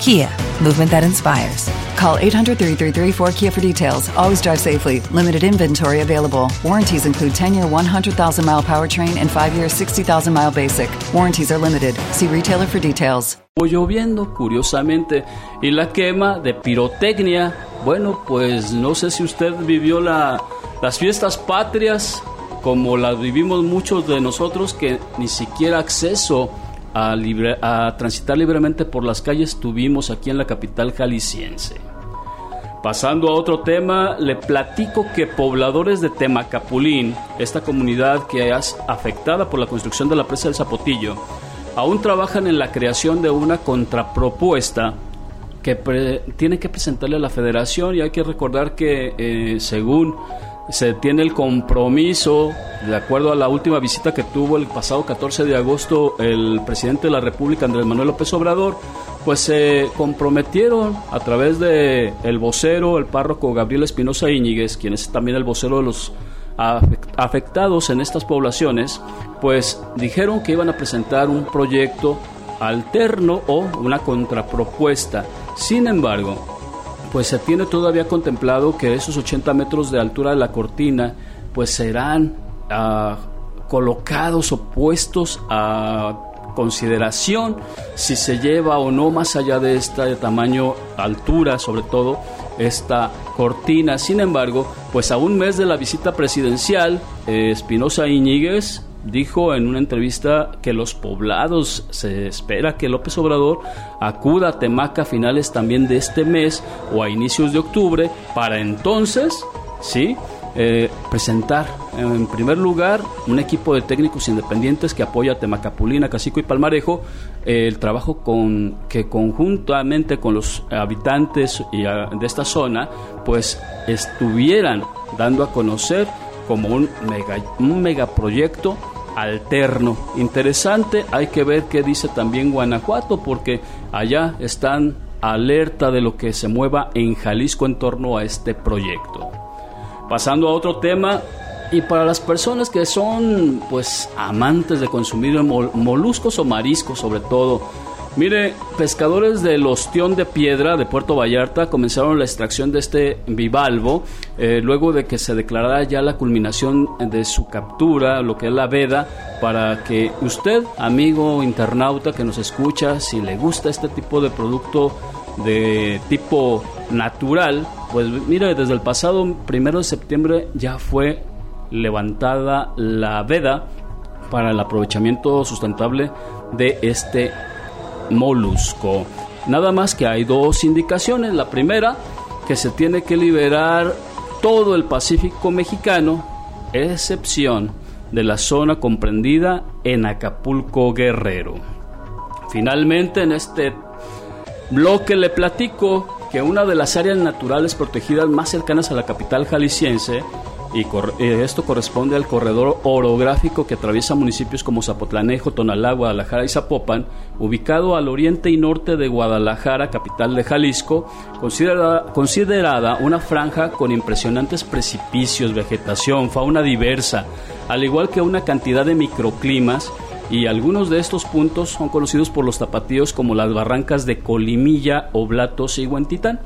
Kia, movement that inspires. Call 800 333 4KIA for details. Always drive safely. Limited inventory available. Warranties include 10 year 100,000 mile powertrain and 5 year 60,000 mile basic. Warranties are limited. See retailer for details. lloviendo, curiosamente, y la quema de pirotecnia. Bueno, pues no sé si usted vivió la, las fiestas patrias como las vivimos muchos de nosotros que ni siquiera acceso a transitar libremente por las calles tuvimos aquí en la capital jalisciense. Pasando a otro tema, le platico que pobladores de Temacapulín, esta comunidad que es afectada por la construcción de la presa del Zapotillo, aún trabajan en la creación de una contrapropuesta que tiene que presentarle a la federación y hay que recordar que eh, según se tiene el compromiso, de acuerdo a la última visita que tuvo el pasado 14 de agosto el presidente de la República, Andrés Manuel López Obrador, pues se comprometieron a través de el vocero, el párroco Gabriel Espinosa Íñiguez, quien es también el vocero de los afectados en estas poblaciones, pues dijeron que iban a presentar un proyecto alterno o una contrapropuesta. Sin embargo, pues se tiene todavía contemplado que esos 80 metros de altura de la cortina pues serán ah, colocados o puestos a consideración si se lleva o no más allá de esta de tamaño altura sobre todo esta cortina. Sin embargo pues a un mes de la visita presidencial eh, Espinosa Iñiguez dijo en una entrevista que los poblados se espera que López Obrador acuda a Temaca a finales también de este mes o a inicios de octubre para entonces, ¿sí? Eh, presentar en primer lugar un equipo de técnicos independientes que apoya a Temacapulina, Cacico y Palmarejo, el trabajo con que conjuntamente con los habitantes de esta zona, pues estuvieran dando a conocer como un, mega, un megaproyecto alterno. Interesante, hay que ver qué dice también Guanajuato, porque allá están alerta de lo que se mueva en Jalisco en torno a este proyecto. Pasando a otro tema, y para las personas que son pues amantes de consumir moluscos o mariscos sobre todo, Mire, pescadores del Ostión de Piedra de Puerto Vallarta comenzaron la extracción de este bivalvo eh, luego de que se declarara ya la culminación de su captura, lo que es la veda, para que usted, amigo internauta que nos escucha, si le gusta este tipo de producto de tipo natural, pues mire, desde el pasado primero de septiembre ya fue levantada la veda para el aprovechamiento sustentable de este molusco. Nada más que hay dos indicaciones. La primera, que se tiene que liberar todo el Pacífico mexicano, excepción de la zona comprendida en Acapulco Guerrero. Finalmente, en este bloque le platico que una de las áreas naturales protegidas más cercanas a la capital jalisciense y eh, esto corresponde al corredor orográfico que atraviesa municipios como Zapotlanejo, Tonalá, Guadalajara y Zapopan, ubicado al oriente y norte de Guadalajara, capital de Jalisco, considerada, considerada una franja con impresionantes precipicios, vegetación, fauna diversa, al igual que una cantidad de microclimas y algunos de estos puntos son conocidos por los tapatíos como las barrancas de Colimilla, Oblatos y Huentitán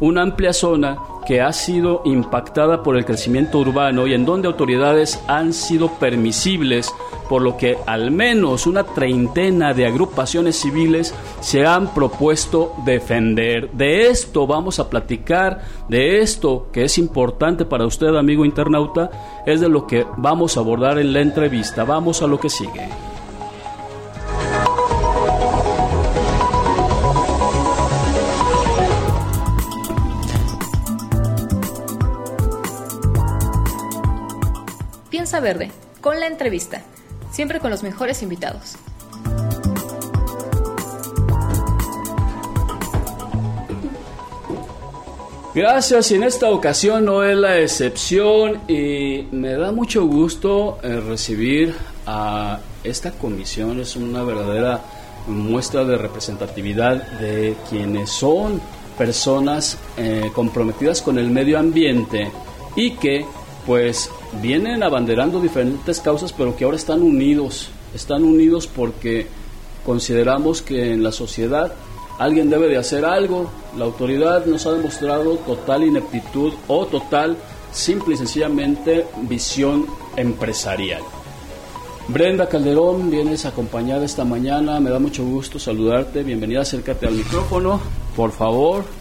una amplia zona que ha sido impactada por el crecimiento urbano y en donde autoridades han sido permisibles, por lo que al menos una treintena de agrupaciones civiles se han propuesto defender. De esto vamos a platicar, de esto que es importante para usted, amigo internauta, es de lo que vamos a abordar en la entrevista. Vamos a lo que sigue. Verde, con la entrevista, siempre con los mejores invitados. Gracias y en esta ocasión no es la excepción y me da mucho gusto eh, recibir a esta comisión, es una verdadera muestra de representatividad de quienes son personas eh, comprometidas con el medio ambiente y que pues vienen abanderando diferentes causas pero que ahora están unidos, están unidos porque consideramos que en la sociedad alguien debe de hacer algo, la autoridad nos ha demostrado total ineptitud o total, simple y sencillamente, visión empresarial. Brenda Calderón, vienes acompañada esta mañana, me da mucho gusto saludarte, bienvenida, acércate al micrófono, por favor.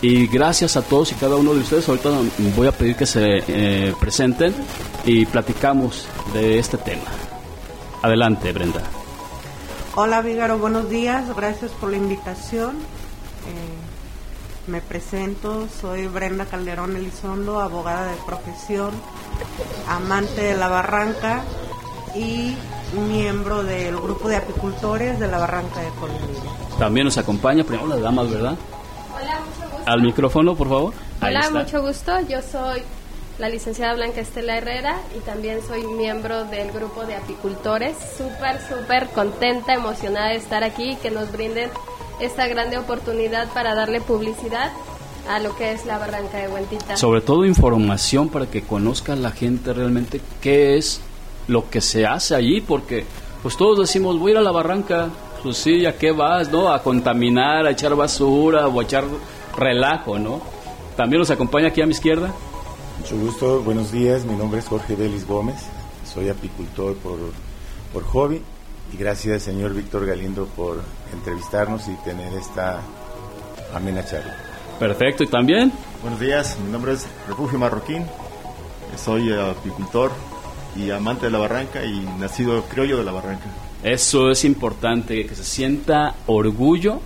Y gracias a todos y cada uno de ustedes, ahorita voy a pedir que se eh, presenten y platicamos de este tema. Adelante, Brenda. Hola, Vígaro, buenos días, gracias por la invitación. Eh, me presento, soy Brenda Calderón Elizondo, abogada de profesión, amante de la barranca y miembro del grupo de apicultores de la Barranca de Colombia. También nos acompaña, primero las damas, ¿verdad? Al micrófono, por favor. Hola, mucho gusto. Yo soy la licenciada Blanca Estela Herrera y también soy miembro del grupo de apicultores. Súper, súper contenta, emocionada de estar aquí y que nos brinden esta grande oportunidad para darle publicidad a lo que es la barranca de Huentita. Sobre todo información para que conozca la gente realmente qué es lo que se hace allí, porque pues todos decimos, voy a ir a la barranca, pues sí, ¿a qué vas, no? A contaminar, a echar basura o a echar relajo, ¿no? También nos acompaña aquí a mi izquierda. Mucho gusto, buenos días, mi nombre es Jorge Delis Gómez, soy apicultor por, por hobby y gracias señor Víctor Galindo por entrevistarnos y tener esta amena charla. Perfecto, ¿y también? Buenos días, mi nombre es Refugio Marroquín, soy apicultor y amante de la barranca y nacido criollo de la barranca. Eso es importante, que se sienta orgullo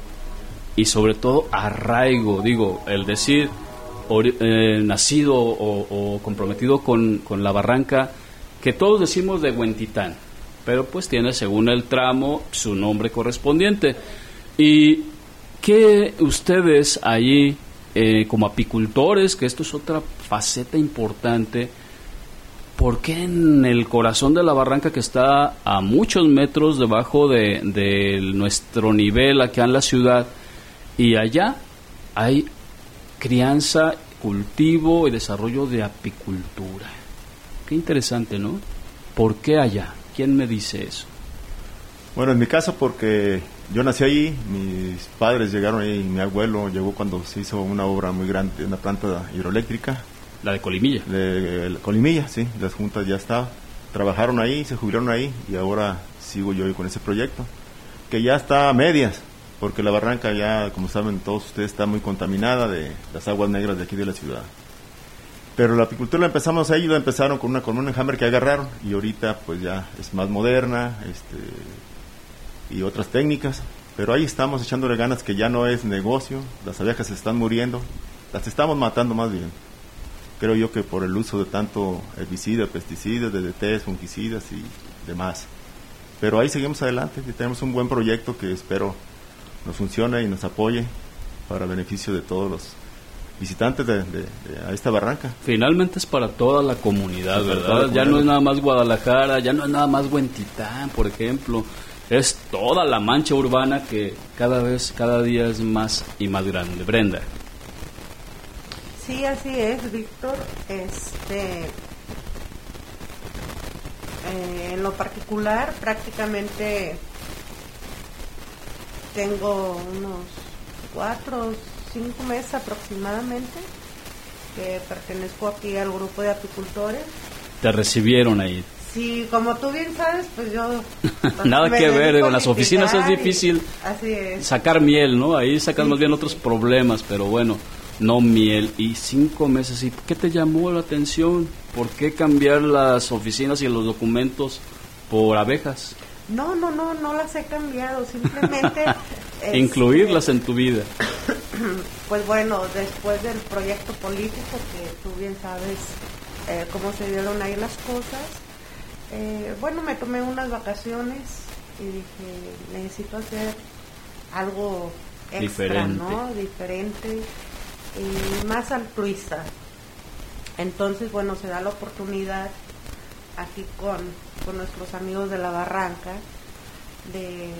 y sobre todo arraigo, digo, el decir eh, nacido o, comprometido con, con, la barranca, que todos decimos de Huentitán, pero pues tiene según el tramo su nombre correspondiente. Y que ustedes allí, eh, como apicultores, que esto es otra faceta importante, ¿por qué en el corazón de la barranca que está a muchos metros debajo de, de nuestro nivel acá en la ciudad y allá hay crianza, cultivo y desarrollo de apicultura? Qué interesante, ¿no? ¿Por qué allá? ¿Quién me dice eso? Bueno, en mi caso porque yo nací allí, mis padres llegaron ahí, mi abuelo llegó cuando se hizo una obra muy grande, una planta hidroeléctrica la de Colimilla. De, Colimilla, sí, las juntas ya estaban. Trabajaron ahí, se jubilaron ahí y ahora sigo yo con ese proyecto, que ya está a medias, porque la barranca ya, como saben todos ustedes, está muy contaminada de las aguas negras de aquí de la ciudad. Pero la apicultura la empezamos ahí, la empezaron con una colmena hammer que agarraron y ahorita pues ya es más moderna este, y otras técnicas. Pero ahí estamos echándole ganas que ya no es negocio, las abejas se están muriendo, las estamos matando más bien creo yo que por el uso de tanto herbicidas, pesticidas, DDTs, fungicidas y demás. Pero ahí seguimos adelante y tenemos un buen proyecto que espero nos funcione y nos apoye para beneficio de todos los visitantes de, a esta barranca. Finalmente es para toda la comunidad, ¿verdad? ya no es nada más Guadalajara, ya no es nada más Huentitán, por ejemplo. Es toda la mancha urbana que cada vez, cada día es más y más grande. Brenda. Sí, así es, Víctor. Este, eh, en lo particular, prácticamente tengo unos cuatro o cinco meses aproximadamente que pertenezco aquí al grupo de apicultores. ¿Te recibieron ahí? Sí, como tú bien sabes, pues yo... Nada que ver, en las oficinas es difícil sacar miel, ¿no? Ahí sacas más bien otros problemas, pero bueno no miel y cinco meses. ¿Y qué te llamó la atención? ¿Por qué cambiar las oficinas y los documentos por abejas? No, no, no, no las he cambiado, simplemente... Incluirlas en tu vida. Pues bueno, después del proyecto político, que tú bien sabes eh, cómo se dieron ahí las cosas, eh, bueno, me tomé unas vacaciones y dije, necesito hacer algo extra, Diferente. ¿no? Diferente y más altruista. Entonces, bueno, se da la oportunidad aquí con, con nuestros amigos de la barranca de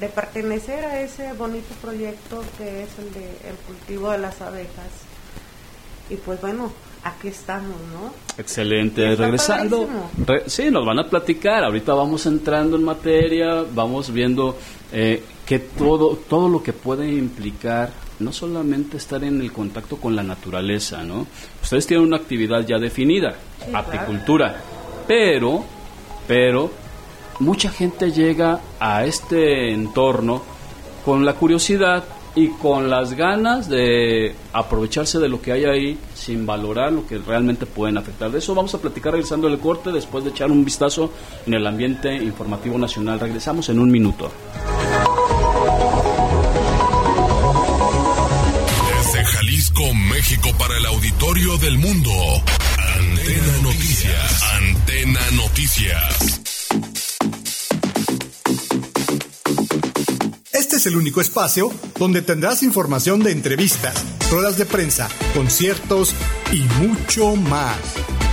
de pertenecer a ese bonito proyecto que es el de el cultivo de las abejas. Y pues bueno, aquí estamos, ¿no? Excelente. Regresando, sí, nos van a platicar. Ahorita vamos entrando en materia, vamos viendo eh, que todo, todo lo que puede implicar no solamente estar en el contacto con la naturaleza, ¿no? Ustedes tienen una actividad ya definida, apicultura, pero, pero mucha gente llega a este entorno con la curiosidad y con las ganas de aprovecharse de lo que hay ahí sin valorar lo que realmente pueden afectar. De eso vamos a platicar regresando el corte después de echar un vistazo en el ambiente informativo nacional. Regresamos en un minuto. Desde Jalisco, México para el auditorio del mundo. Antena Noticias. Noticias. Este es el único espacio donde tendrás información de entrevistas, ruedas de prensa, conciertos y mucho más.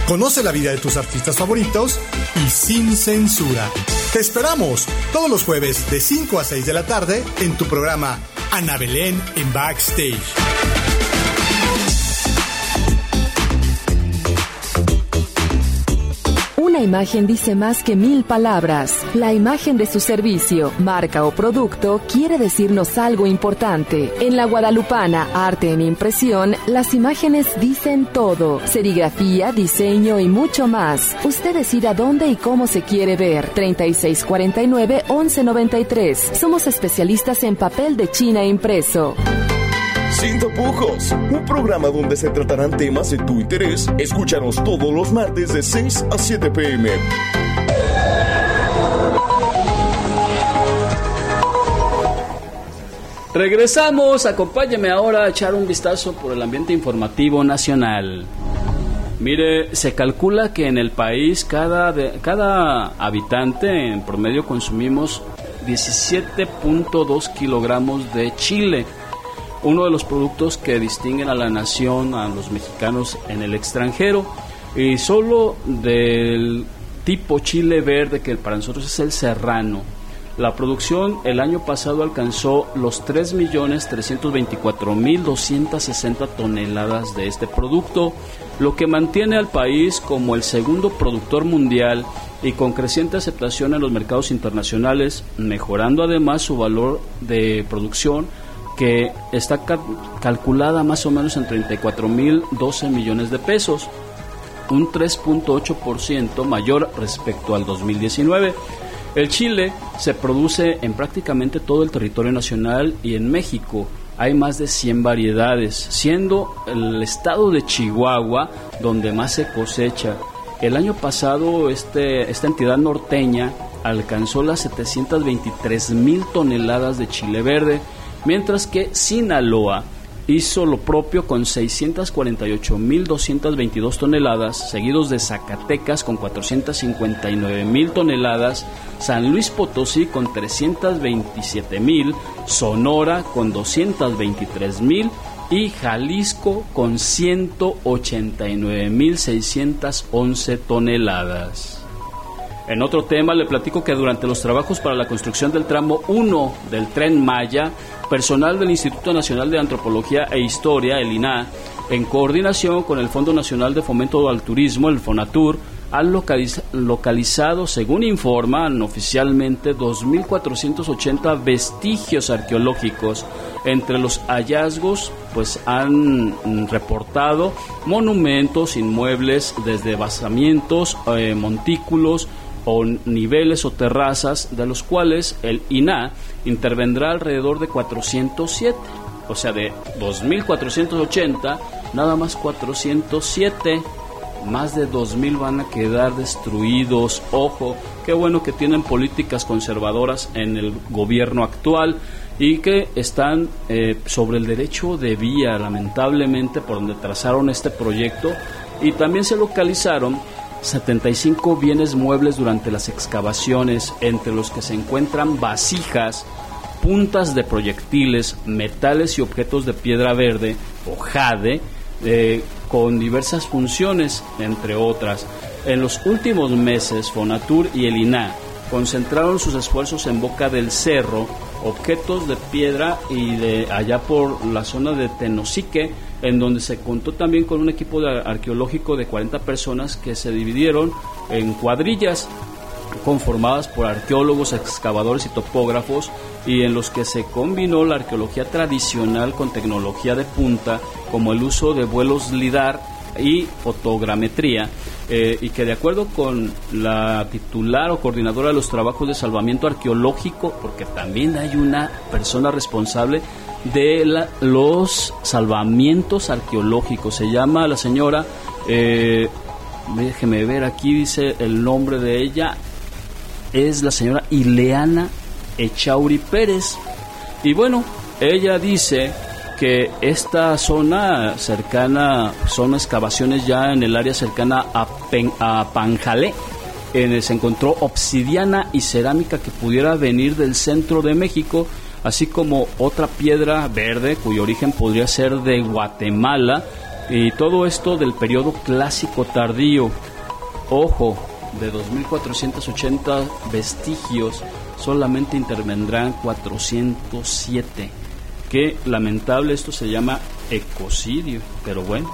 Conoce la vida de tus artistas favoritos y sin censura. Te esperamos todos los jueves de 5 a 6 de la tarde en tu programa Ana Belén en Backstage. Imagen dice más que mil palabras. La imagen de su servicio, marca o producto quiere decirnos algo importante. En la Guadalupana, arte en impresión, las imágenes dicen todo. Serigrafía, diseño y mucho más. Usted decida dónde y cómo se quiere ver. 3649-1193. Somos especialistas en papel de China impreso. Sin tapujos, un programa donde se tratarán temas de tu interés. Escúchanos todos los martes de 6 a 7 pm. Regresamos, acompáñame ahora a echar un vistazo por el ambiente informativo nacional. Mire, se calcula que en el país cada, cada habitante en promedio consumimos 17.2 kilogramos de chile uno de los productos que distinguen a la nación, a los mexicanos en el extranjero, y solo del tipo chile verde que para nosotros es el serrano. La producción el año pasado alcanzó los 3.324.260 toneladas de este producto, lo que mantiene al país como el segundo productor mundial y con creciente aceptación en los mercados internacionales, mejorando además su valor de producción que está calculada más o menos en 34 mil 12 millones de pesos, un 3.8% mayor respecto al 2019. El chile se produce en prácticamente todo el territorio nacional y en México hay más de 100 variedades, siendo el estado de Chihuahua donde más se cosecha. El año pasado este, esta entidad norteña alcanzó las 723 mil toneladas de chile verde, mientras que Sinaloa hizo lo propio con 648.222 toneladas, seguidos de Zacatecas con 459.000 toneladas, San Luis Potosí con 327.000, Sonora con 223.000 y Jalisco con 189.611 toneladas. En otro tema le platico que durante los trabajos para la construcción del tramo 1 del tren Maya, personal del Instituto Nacional de Antropología e Historia, el INA, en coordinación con el Fondo Nacional de Fomento al Turismo, el FONATUR, han localizado, según informan oficialmente, 2.480 vestigios arqueológicos. Entre los hallazgos, pues han reportado monumentos, inmuebles, desde basamientos, eh, montículos, o niveles o terrazas de los cuales el INA intervendrá alrededor de 407, o sea, de 2.480, nada más 407, más de 2.000 van a quedar destruidos. Ojo, qué bueno que tienen políticas conservadoras en el gobierno actual y que están eh, sobre el derecho de vía, lamentablemente, por donde trazaron este proyecto y también se localizaron 75 bienes muebles durante las excavaciones, entre los que se encuentran vasijas, puntas de proyectiles, metales y objetos de piedra verde o jade, eh, con diversas funciones, entre otras. En los últimos meses, Fonatur y el INA concentraron sus esfuerzos en Boca del Cerro objetos de piedra y de allá por la zona de Tenosique, en donde se contó también con un equipo arqueológico de 40 personas que se dividieron en cuadrillas conformadas por arqueólogos, excavadores y topógrafos y en los que se combinó la arqueología tradicional con tecnología de punta como el uso de vuelos lidar y fotogrametría eh, y que de acuerdo con la titular o coordinadora de los trabajos de salvamiento arqueológico, porque también hay una persona responsable de los salvamientos arqueológicos, se llama la señora, eh, déjeme ver, aquí dice el nombre de ella, es la señora Ileana Echauri Pérez. Y bueno, ella dice que esta zona cercana son excavaciones ya en el área cercana a, a Panjalé, en el se encontró obsidiana y cerámica que pudiera venir del centro de México, así como otra piedra verde cuyo origen podría ser de Guatemala, y todo esto del periodo clásico tardío. Ojo, de 2.480 vestigios, solamente intervendrán 407. Qué lamentable, esto se llama ecocidio, pero bueno.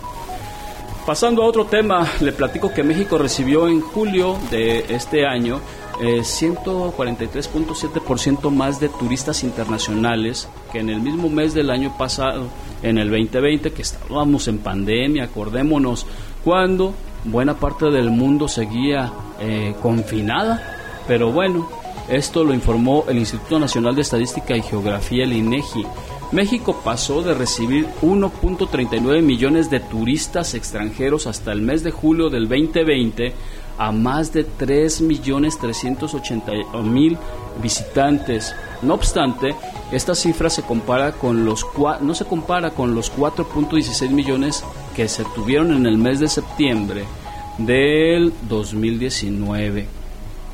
Pasando a otro tema, le platico que México recibió en julio de este año 143.7% eh, más de turistas internacionales que en el mismo mes del año pasado, en el 2020, que estábamos en pandemia, acordémonos, cuando buena parte del mundo seguía eh, confinada, pero bueno, esto lo informó el Instituto Nacional de Estadística y Geografía, el INEGI. México pasó de recibir 1.39 millones de turistas extranjeros hasta el mes de julio del 2020 a más de 3.380.000 visitantes. No obstante, esta cifra se compara con los no se compara con los 4.16 millones que se tuvieron en el mes de septiembre del 2019.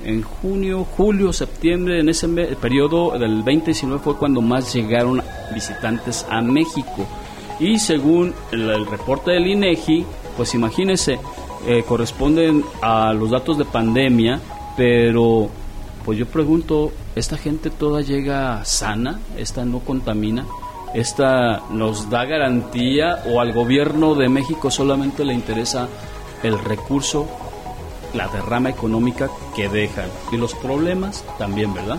En junio, julio, septiembre, en ese periodo del 2019 fue cuando más llegaron visitantes a México. Y según el, reporte del INEGI, pues imagínense, eh, corresponden a los datos de pandemia, pero pues yo pregunto, ¿esta gente toda llega sana? ¿Esta no contamina? ¿Esta nos da garantía o al gobierno de México solamente le interesa el recurso, la derrama económica que dejan y los problemas también, ¿verdad?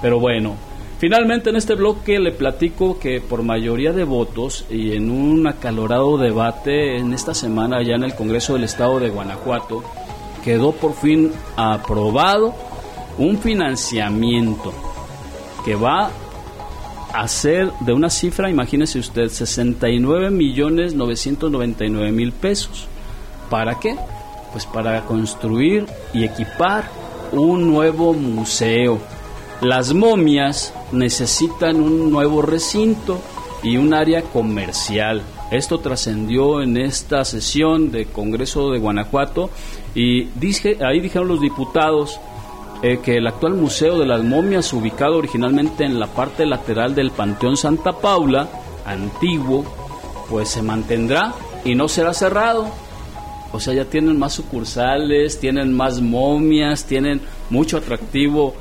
Pero bueno, finalmente en este bloque le platico que por mayoría de votos y en un acalorado debate en esta semana allá en el Congreso del Estado de Guanajuato, quedó por fin aprobado un financiamiento que va a ser de una cifra, imagínese usted, 69 millones 999 mil pesos ¿Para qué? Pues para construir y equipar un nuevo museo. Las momias necesitan un nuevo recinto y un área comercial. Esto trascendió en esta sesión de Congreso de Guanajuato y dije, ahí dijeron los diputados eh, que el actual Museo de las Momias, ubicado originalmente en la parte lateral del Panteón Santa Paula, antiguo, pues se mantendrá y no será cerrado o sea, ya tienen más sucursales, tienen más momias, tienen mucho atractivo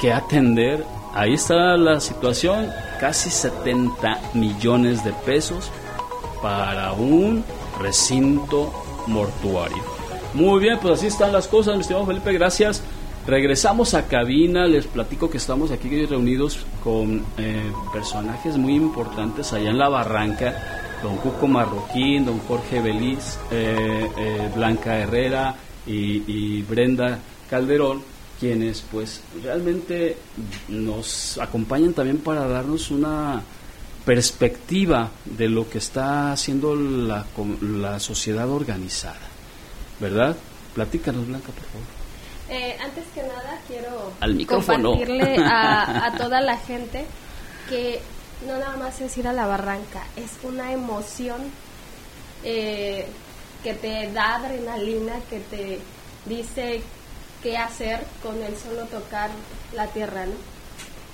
que atender. Ahí está la situación, casi 70 millones de pesos para un recinto mortuario. Muy bien, pues así están las cosas, mi estimado Felipe, gracias. Regresamos a cabina, les platico que estamos aquí reunidos con eh, personajes muy importantes allá en la barranca don Cuco Marroquín, don Jorge Beliz, eh, eh, Blanca Herrera y, Brenda Calderón, quienes pues realmente nos acompañan también para darnos una perspectiva de lo que está haciendo la, la sociedad organizada, ¿verdad? Platícanos, Blanca, por favor. Eh, antes que nada, quiero Al compartirle a, a toda la gente que no nada más es ir a la barranca, es una emoción eh, que te da adrenalina, que te dice qué hacer con el solo tocar la tierra, ¿no?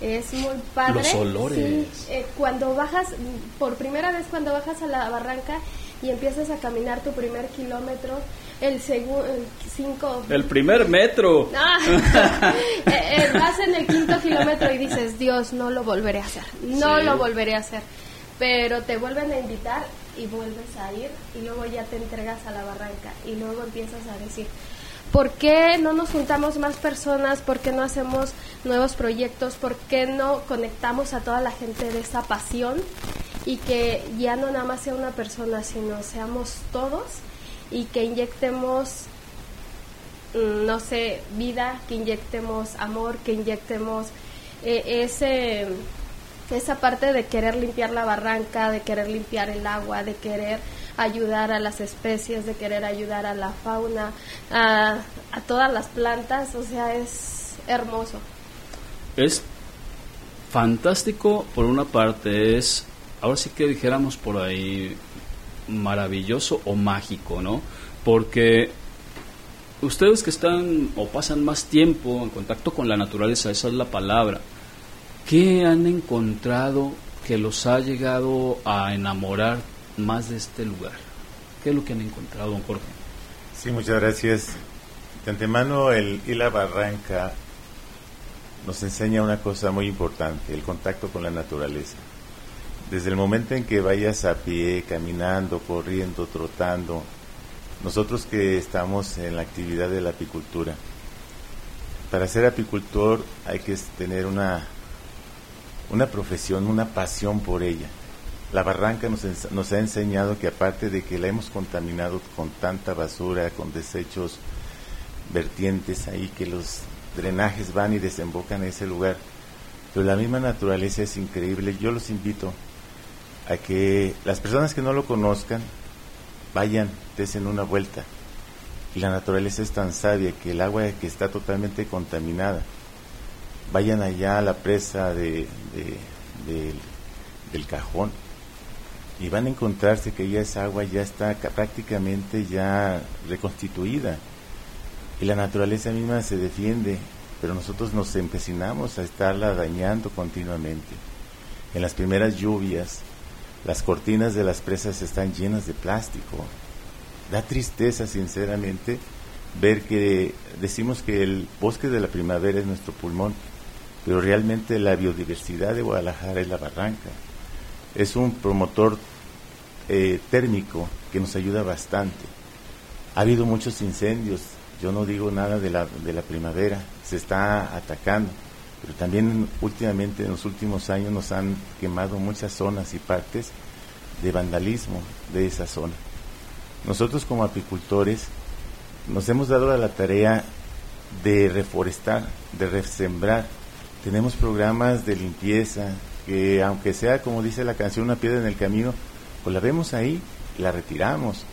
Es muy padre. Los olores. Eh, cuando bajas, por primera vez cuando bajas a la barranca, y empiezas a caminar tu primer kilómetro, el segundo, cinco... El primer metro. Ah, eh, eh, vas en el quinto kilómetro y dices, Dios, no lo volveré a hacer, no Sí. lo volveré a hacer. Pero te vuelven a invitar y vuelves a ir y luego ya te entregas a la barranca y luego empiezas a decir, ¿por qué no nos juntamos más personas? ¿Por qué no hacemos nuevos proyectos? ¿Por qué no conectamos a toda la gente de esa pasión? Y que ya no nada más sea una persona, sino seamos todos y que inyectemos, mm, no sé, vida, que inyectemos amor, que inyectemos eh, ese esa parte de querer limpiar la barranca, de querer limpiar el agua, de querer ayudar a las especies, de querer ayudar a la fauna, a, todas las plantas, o sea, es hermoso. Es fantástico por una parte, es, ahora sí que dijéramos por ahí, maravilloso o mágico, ¿no? Porque ustedes que están o pasan más tiempo en contacto con la naturaleza, esa es la palabra, ¿qué han encontrado que los ha llegado a enamorar más de este lugar? ¿Qué es lo que han encontrado, don Jorge? Sí, muchas gracias. De antemano, el ir a Barranca nos enseña una cosa muy importante, el contacto con la naturaleza. Desde el momento en que vayas a pie, caminando, corriendo, trotando, nosotros que estamos en la actividad de la apicultura, para ser apicultor hay que tener una, una profesión, una pasión por ella. La barranca nos, nos ha enseñado que aparte de que la hemos contaminado con tanta basura, con desechos vertientes ahí, que los drenajes van y desembocan en ese lugar, pero la misma naturaleza es increíble. Yo los invito a que las personas que no lo conozcan vayan, desen una vuelta. Y la naturaleza es tan sabia que el agua que está totalmente contaminada, vayan allá a la presa de, de- del cajón y van a encontrarse que ya esa agua ya está ca- prácticamente ya reconstituida y la naturaleza misma se defiende, pero nosotros nos empecinamos a estarla dañando continuamente. En las primeras lluvias, las cortinas de las presas están llenas de plástico. Da tristeza, sinceramente, ver que decimos que el bosque de la primavera es nuestro pulmón, pero realmente la biodiversidad de Guadalajara es la barranca. Es un promotor eh, térmico que nos ayuda bastante. Ha habido muchos incendios, yo no digo nada de la, de la primavera, se está atacando, pero también últimamente en los últimos años nos han quemado muchas zonas y partes de vandalismo de esa zona. Nosotros como apicultores nos hemos dado a la tarea de reforestar, de resembrar. Tenemos programas de limpieza que aunque sea como dice la canción una piedra en el camino, pues la vemos ahí, la retiramos.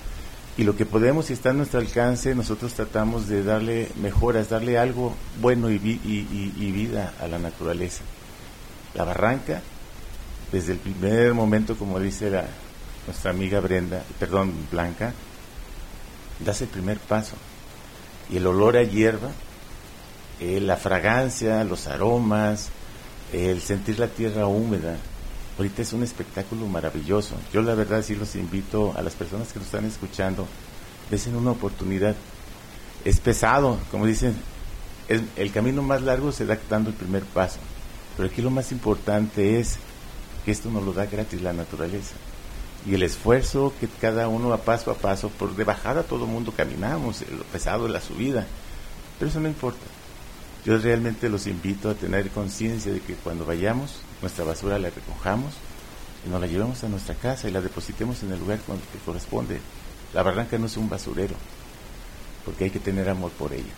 Y lo que podemos, si está a nuestro alcance, nosotros tratamos de darle mejoras, darle algo bueno y, vi- y- vida a la naturaleza. La barranca, desde el primer momento, como dice la, nuestra amiga Brenda, perdón, Blanca, das el primer paso. Y el olor a hierba, eh, la fragancia, los aromas, el sentir la tierra húmeda, ahorita es un espectáculo maravilloso. Yo la verdad sí los invito a las personas que nos están escuchando, desen una oportunidad. Es pesado, como dicen, es, el camino más largo se da dando el primer paso, pero aquí lo más importante es que esto nos lo da gratis la naturaleza. Y el esfuerzo que cada uno a paso a paso, por de bajada todo el mundo caminamos, lo pesado es la subida, pero eso no importa. Yo realmente los invito a tener conciencia de que cuando vayamos, nuestra basura la recojamos y nos la llevamos a nuestra casa y la depositemos en el lugar que corresponde. La barranca no es un basurero, porque hay que tener amor por ella.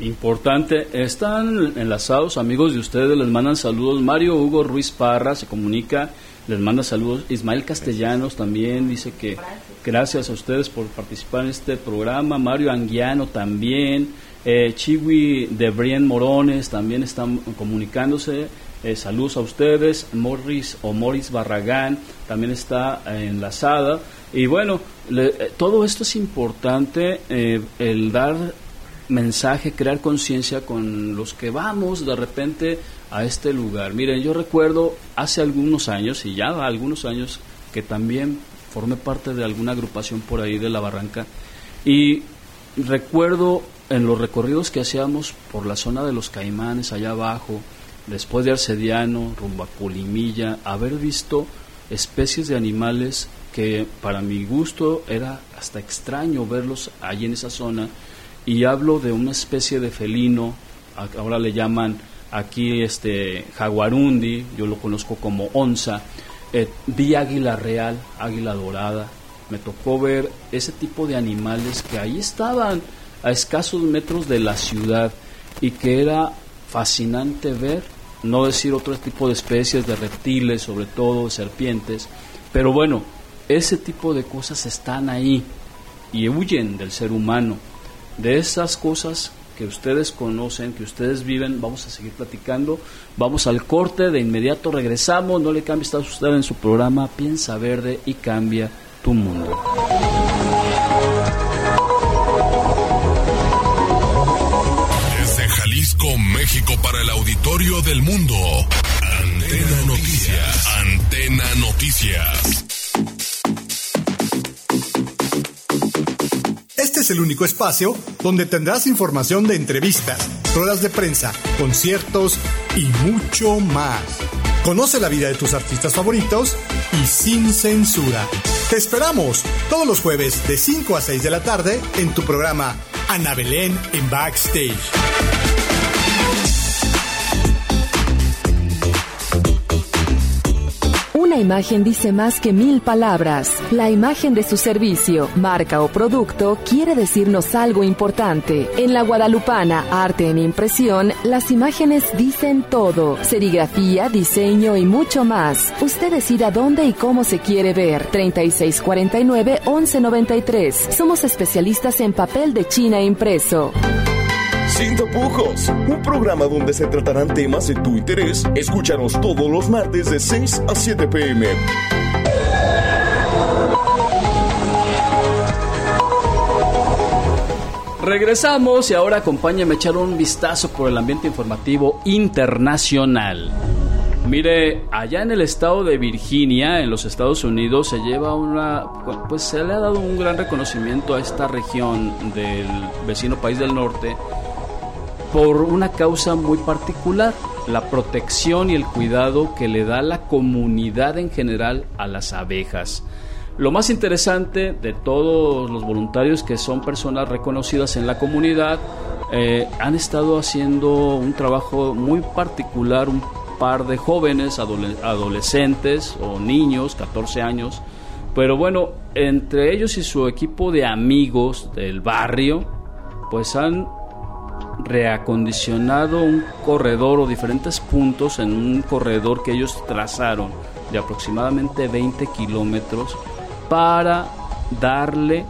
Importante, están enlazados amigos de ustedes, les mandan saludos. Mario Hugo Ruiz Parra se comunica, les manda saludos. Ismael Castellanos también dice que gracias a ustedes por participar en este programa. Mario Anguiano también. Eh, Chiwi de Brien Morones también están comunicándose. Eh, saludos a ustedes. Morris o Morris Barragán también está eh, enlazada. Y bueno, le- eh, todo esto es importante, eh, el dar mensaje, crear conciencia con los que vamos de repente a este lugar. Miren, yo recuerdo hace algunos años, y ya algunos años, que también formé parte de alguna agrupación por ahí de la barranca y recuerdo en los recorridos que hacíamos por la zona de los caimanes allá abajo, después de Arcediano, rumbo a Colimilla, haber visto especies de animales que para mi gusto era hasta extraño verlos allí en esa zona. Y hablo de una especie de felino, ahora le llaman aquí este jaguarundi, yo lo conozco como onza, eh, vi águila real, águila dorada, me tocó ver ese tipo de animales que ahí estaban a escasos metros de la ciudad y que era fascinante ver, no decir otro tipo de especies de reptiles, sobre todo serpientes, pero bueno, ese tipo de cosas están ahí y huyen del ser humano. De esas cosas que ustedes conocen, que ustedes viven, vamos a seguir platicando. Vamos al corte, de inmediato regresamos, no le cambie, está usted en su programa Piensa Verde y cambia tu mundo. Para el auditorio del mundo. Antena Noticias. Antena Noticias. Este es el único espacio donde tendrás información de entrevistas, ruedas de prensa, conciertos y mucho más. Conoce la vida de tus artistas favoritos y sin censura. Te esperamos todos los jueves de 5 a 6 de la tarde en tu programa Ana Belén en Backstage. Una imagen dice más que mil palabras. La imagen de su servicio, marca o producto quiere decirnos algo importante. En la Guadalupana, arte en impresión, las imágenes dicen todo. Serigrafía, diseño y mucho más. Usted decida dónde y cómo se quiere ver. 3649-1193. Somos especialistas en papel de China impreso. Sin tapujos, un programa donde se tratarán temas de tu interés. Escúchanos todos los martes de 6 a 7 pm. Regresamos y ahora acompáñame a echar un vistazo por el ambiente informativo internacional. Mire, allá en el estado de Virginia, en los Estados Unidos, se lleva una, pues se le ha dado un gran reconocimiento a esta región del vecino país del norte por una causa muy particular, la protección y el cuidado que le da la comunidad en general a las abejas. Lo más interesante de todos los voluntarios que son personas reconocidas en la comunidad, eh, han estado haciendo un trabajo muy particular, un par de jóvenes, adolescentes o niños, 14 años, pero bueno, entre ellos y su equipo de amigos del barrio, pues han reacondicionado un corredor o diferentes puntos en un corredor que ellos trazaron de aproximadamente 20 kilómetros para darle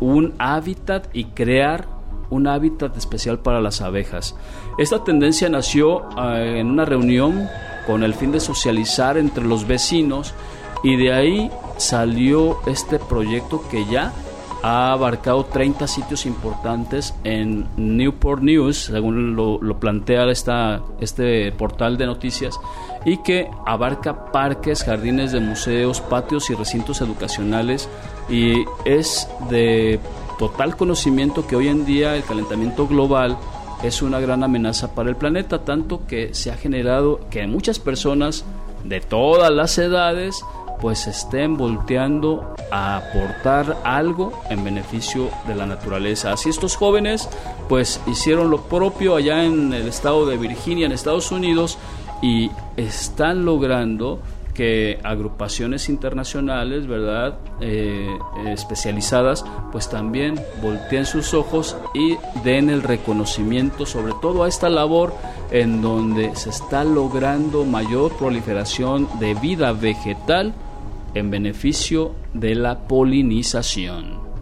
un hábitat y crear un hábitat especial para las abejas. Esta tendencia nació eh, en una reunión con el fin de socializar entre los vecinos y de ahí salió este proyecto que ya ha abarcado 30 sitios importantes en Newport News, según lo, plantea esta, este portal de noticias, y que abarca parques, jardines de museos, patios y recintos educacionales, y es de total conocimiento que hoy en día el calentamiento global es una gran amenaza para el planeta, tanto que se ha generado que muchas personas de todas las edades pues estén volteando a aportar algo en beneficio de la naturaleza. Así estos jóvenes pues hicieron lo propio allá en el estado de Virginia, en Estados Unidos, y están logrando que agrupaciones internacionales, ¿verdad?, eh, especializadas, pues también volteen sus ojos y den el reconocimiento, sobre todo a esta labor en donde se está logrando mayor proliferación de vida vegetal en beneficio de la polinización.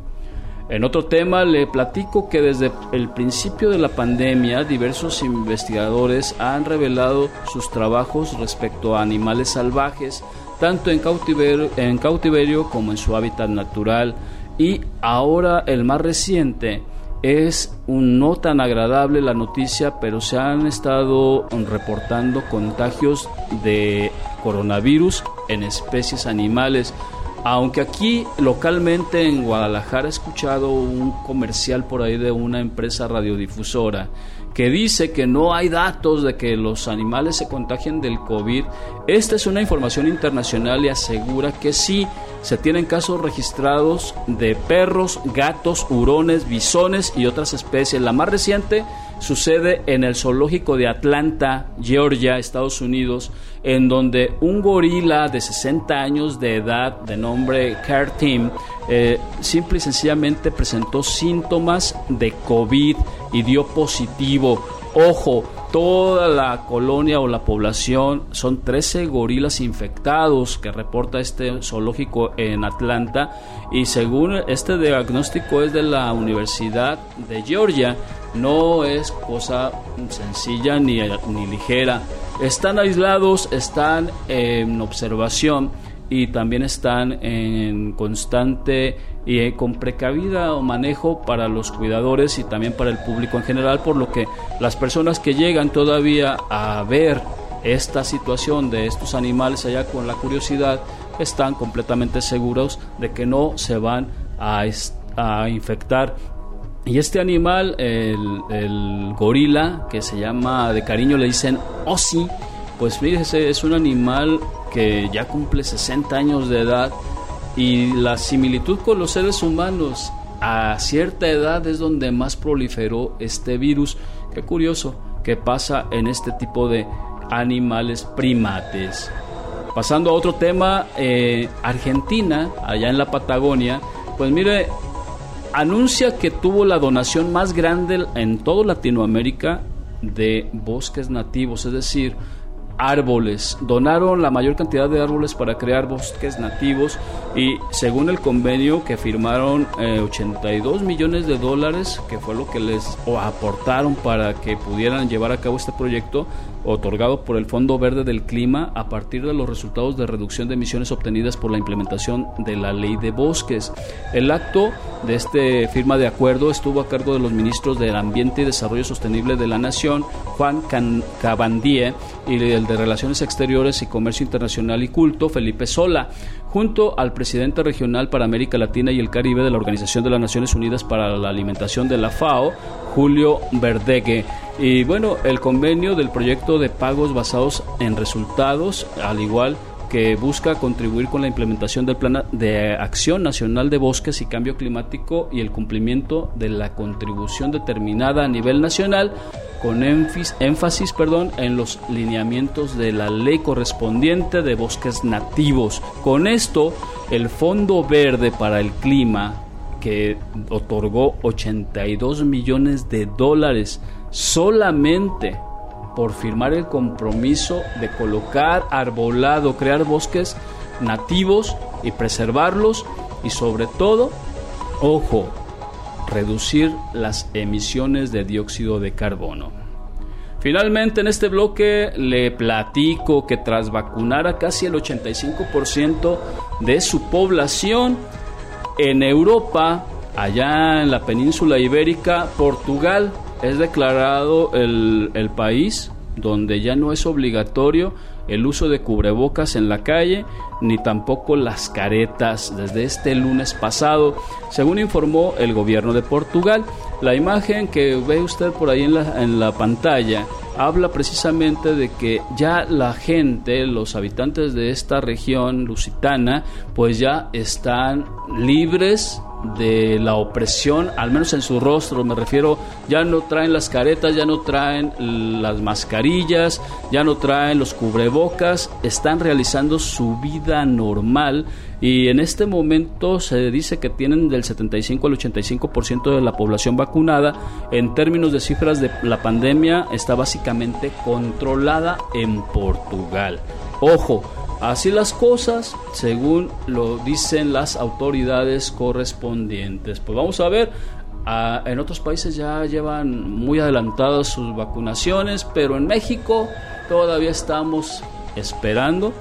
En otro tema le platico que desde el principio de la pandemia diversos investigadores han revelado sus trabajos respecto a animales salvajes, tanto en cautiverio, en cautiverio como en su hábitat natural y ahora el más reciente es un no tan agradable la noticia, pero se han estado reportando contagios de coronavirus en especies animales. Aunque aquí localmente en Guadalajara he escuchado un comercial por ahí de una empresa radiodifusora que dice que no hay datos de que los animales se contagien del COVID. Esta es una información internacional y asegura que sí se tienen casos registrados de perros, gatos, hurones, bisones y otras especies. La más reciente sucede en el zoológico de Atlanta, Georgia, Estados Unidos, en donde un gorila de 60 años de edad de nombre Care Tim eh, simple y sencillamente presentó síntomas de COVID y dio positivo. Ojo, toda la colonia o la población son 13 gorilas infectados que reporta este zoológico en Atlanta. Y según este diagnóstico es de la Universidad de Georgia, no es cosa sencilla ni, ni ligera. Están aislados, están en observación y también están en constante y eh, con precavida o manejo para los cuidadores y también para el público en general, por lo que las personas que llegan todavía a ver esta situación de estos animales allá con la curiosidad están completamente seguros de que no se van a, a infectar. Y este animal, el, gorila, que se llama de cariño le dicen Ossi, pues fíjese, es un animal que ya cumple 60 años de edad y la similitud con los seres humanos a cierta edad es donde más proliferó este virus. Qué curioso que pasa en este tipo de animales primates. Pasando a otro tema, eh, Argentina, allá en la Patagonia, pues mire, anuncia que tuvo la donación más grande en toda Latinoamérica de bosques nativos, es decir, árboles. Donaron la mayor cantidad de árboles para crear bosques nativos y según el convenio que firmaron 82 eh, millones de dólares, que fue lo que les aportaron para que pudieran llevar a cabo este proyecto, otorgado por el Fondo Verde del Clima a partir de los resultados de reducción de emisiones obtenidas por la implementación de la ley de bosques. El acto de este firma de acuerdo estuvo a cargo de los ministros del Ambiente y Desarrollo Sostenible de la Nación, Juan Cabandie, y el de Relaciones Exteriores y Comercio Internacional y Culto, Felipe Sola, junto al presidente regional para América Latina y el Caribe de la Organización de las Naciones Unidas para la Alimentación de la FAO, Julio Verdegue. Y bueno, el convenio del proyecto de pagos basados en resultados, al igual que busca contribuir con la implementación del Plan de Acción Nacional de Bosques y Cambio Climático y el cumplimiento de la contribución determinada a nivel nacional con énfasis, énfasis perdón, en los lineamientos de la ley correspondiente de bosques nativos. Con esto, el Fondo Verde para el Clima, que otorgó 82 millones de dólares solamente por firmar el compromiso de colocar arbolado, crear bosques nativos y preservarlos y sobre todo, ojo, reducir las emisiones de dióxido de carbono. Finalmente en este bloque le platico que tras vacunar a casi el 85% de su población en Europa, allá en la península ibérica, Portugal es declarado el, el país donde ya no es obligatorio el uso de cubrebocas en la calle ni tampoco las caretas desde este lunes pasado, según informó el gobierno de Portugal. La imagen que ve usted por ahí en la, en la pantalla habla precisamente de que ya la gente, los habitantes de esta región lusitana, pues ya están libres de la opresión, al menos en su rostro, me refiero, ya no traen las caretas, ya no traen las mascarillas, ya no traen los cubrebocas, están realizando su vida normal y en este momento se dice que tienen del 75 al 85% de la población vacunada. En términos de cifras de la pandemia está básicamente controlada en Portugal. Ojo, Así las cosas, según lo dicen las autoridades correspondientes. Pues vamos a ver, ah, en otros países ya llevan muy adelantadas sus vacunaciones, pero en México todavía estamos esperando.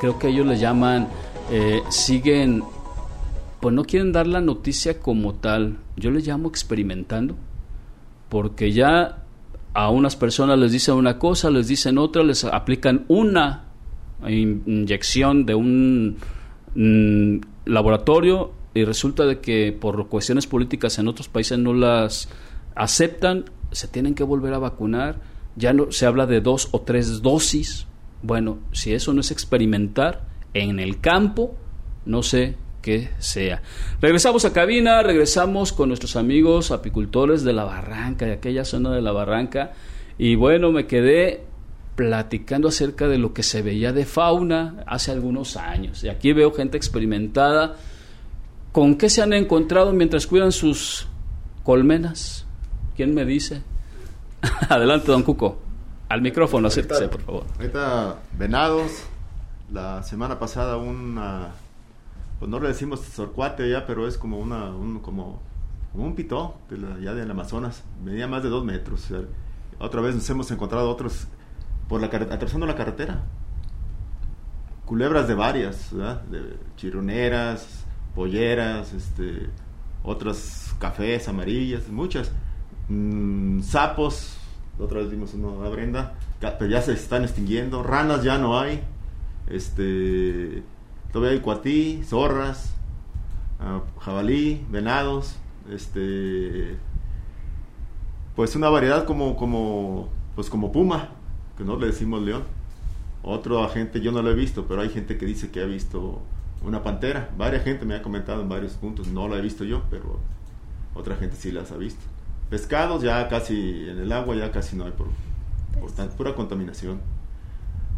Creo que ellos le llaman, eh, siguen, pues no quieren dar la noticia como tal. Yo le llamo experimentando, porque ya a unas personas les dicen una cosa, les dicen otra, les aplican una inyección de un mm, laboratorio y resulta de que por cuestiones políticas en otros países no las aceptan, se tienen que volver a vacunar, ya no se habla de dos o tres dosis. Bueno, si eso no es experimentar en el campo, no sé qué sea. Regresamos a cabina, regresamos con nuestros amigos apicultores de la barranca, de aquella zona de la barranca, y bueno, me quedé platicando acerca de lo que se veía de fauna hace algunos años. Y aquí veo gente experimentada. ¿Con qué se han encontrado mientras cuidan sus colmenas? ¿Quién me dice? Adelante, don Cuco. Al micrófono, acérquese, por favor. Ahorita, venados. La semana pasada una... Pues no le decimos sorcuate ya, pero es como una... Un, como, como un pitó de la, ya del Amazonas. Medía más de dos metros. otra vez nos hemos encontrado otros por la atravesando la carretera. Culebras de varias, De chironeras, polleras, este, otras cafés amarillas, muchas. Mm, sapos, otra vez vimos uno a Brenda, pero ya se están extinguiendo. Ranas ya no hay. Este, todavía hay cuatí, zorras, ah, jabalí, venados, este, pues una variedad como, como, pues como puma, que no le decimos león. Otro agente yo no lo he visto, pero hay gente que dice que ha visto una pantera. Varias gente me ha comentado en varios puntos, no la he visto yo, pero otra gente sí las ha visto. Pescados ya casi en el agua ya casi no hay por, por pura contaminación.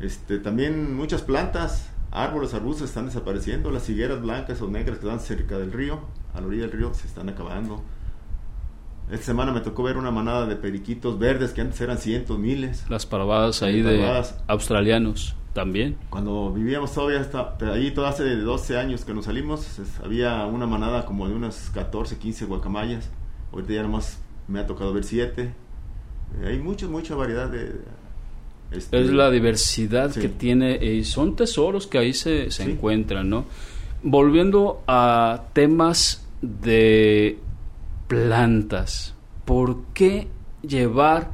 Este, también muchas plantas, árboles, arbustos están desapareciendo, las higueras blancas o negras que están cerca del río, a la orilla del río se están acabando. Esta semana me tocó ver una manada de periquitos verdes que antes eran cientos, miles. Las parvadas ahí de australianos también. Cuando vivíamos todavía, hasta, ahí todo hace 12 años que nos salimos, había una manada como de unas 14, 15 guacamayas. Ahorita ya nomás me ha tocado ver 7. Eh, hay mucha, mucha variedad de... Este, es la diversidad que tiene y son tesoros que ahí se, se encuentran, ¿no? Volviendo a temas de plantas. ¿Por qué llevar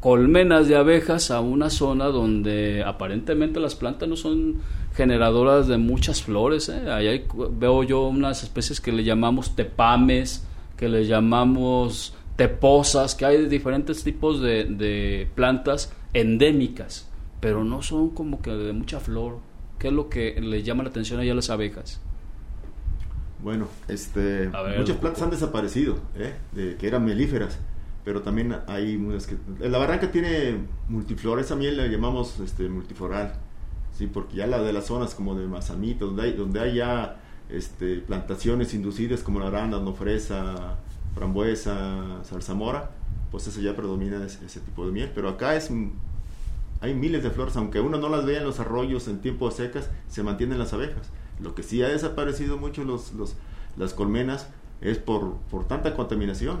colmenas de abejas a una zona donde aparentemente las plantas no son generadoras de muchas flores? Eh? Ahí veo yo unas especies que le llamamos tepames, que le llamamos teposas, que hay diferentes tipos de, plantas endémicas, pero no son como que de mucha flor. ¿Qué es lo que le llama la atención allá a las abejas? Bueno, este, muchas plantas han desaparecido, ¿eh? de, que eran melíferas, pero también hay muchas que... La barranca tiene multiflores, también le llamamos este, multifloral, ¿sí? porque ya la de las zonas como de Mazamito, donde hay, donde hay ya este, plantaciones inducidas como la arándano, fresa, frambuesa, zarzamora, pues eso ya predomina ese, tipo de miel, pero acá es hay miles de flores, aunque uno no las vea en los arroyos en tiempos secas, se mantienen las abejas. Lo que sí ha desaparecido mucho los, los, las colmenas es por, por tanta contaminación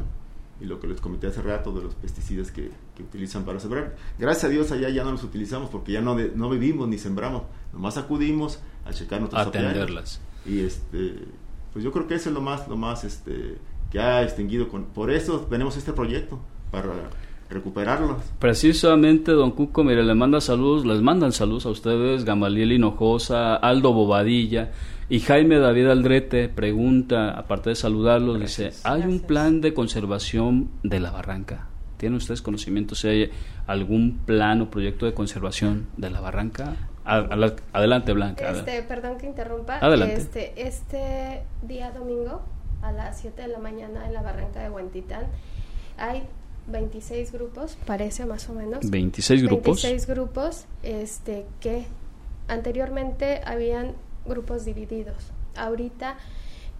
y lo que les comenté hace rato de los pesticidas que, que, utilizan para sembrar. Gracias a Dios allá ya no los utilizamos porque ya no, no vivimos ni sembramos, nomás acudimos a checar nuestras Atenderlas. Y este, pues yo creo que eso es lo más, lo más este, que ha extinguido. Con, por eso tenemos este proyecto, para recuperarlos. Precisamente, don Cuco, mire, le manda saludos, les mandan saludos a ustedes, Gamaliel Hinojosa, Aldo Bobadilla y Jaime David Aldrete pregunta, aparte de saludarlos, dice, ¿hay un plan de conservación de la barranca? ¿Tienen ustedes conocimiento si hay algún plan o proyecto de conservación de la barranca? adelante, Blanca. Este, perdón que interrumpa. Adelante. Este, este día domingo a las 7 de la mañana en la barranca de Huentitán hay 26 grupos, parece más o menos. 26 grupos. 26 grupos este, que anteriormente habían grupos divididos. Ahorita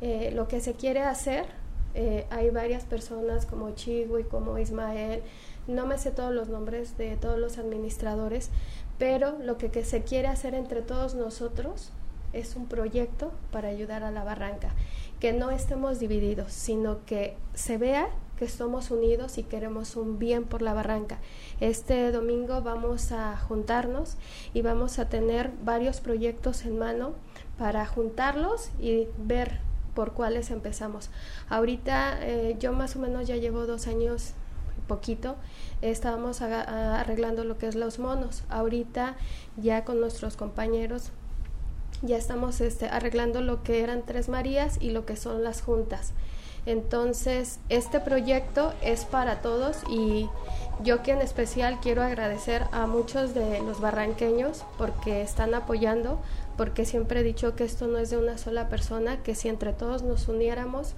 eh, lo que se quiere hacer, eh, hay varias personas como Chigo y como Ismael, no me sé todos los nombres de todos los administradores, pero lo que, que se quiere hacer entre todos nosotros es un proyecto para ayudar a la barranca, que no estemos divididos, sino que se vea que somos unidos y queremos un bien por la barranca. Este domingo vamos a juntarnos y vamos a tener varios proyectos en mano para juntarlos y ver por cuáles empezamos. Ahorita eh, yo más o menos ya llevo dos años poquito, estábamos arreglando lo que es los monos. Ahorita ya con nuestros compañeros ya estamos este, arreglando lo que eran Tres Marías y lo que son las juntas. Entonces, este proyecto es para todos y yo que en especial quiero agradecer a muchos de los barranqueños porque están apoyando, porque siempre he dicho que esto no es de una sola persona, que si entre todos nos uniéramos,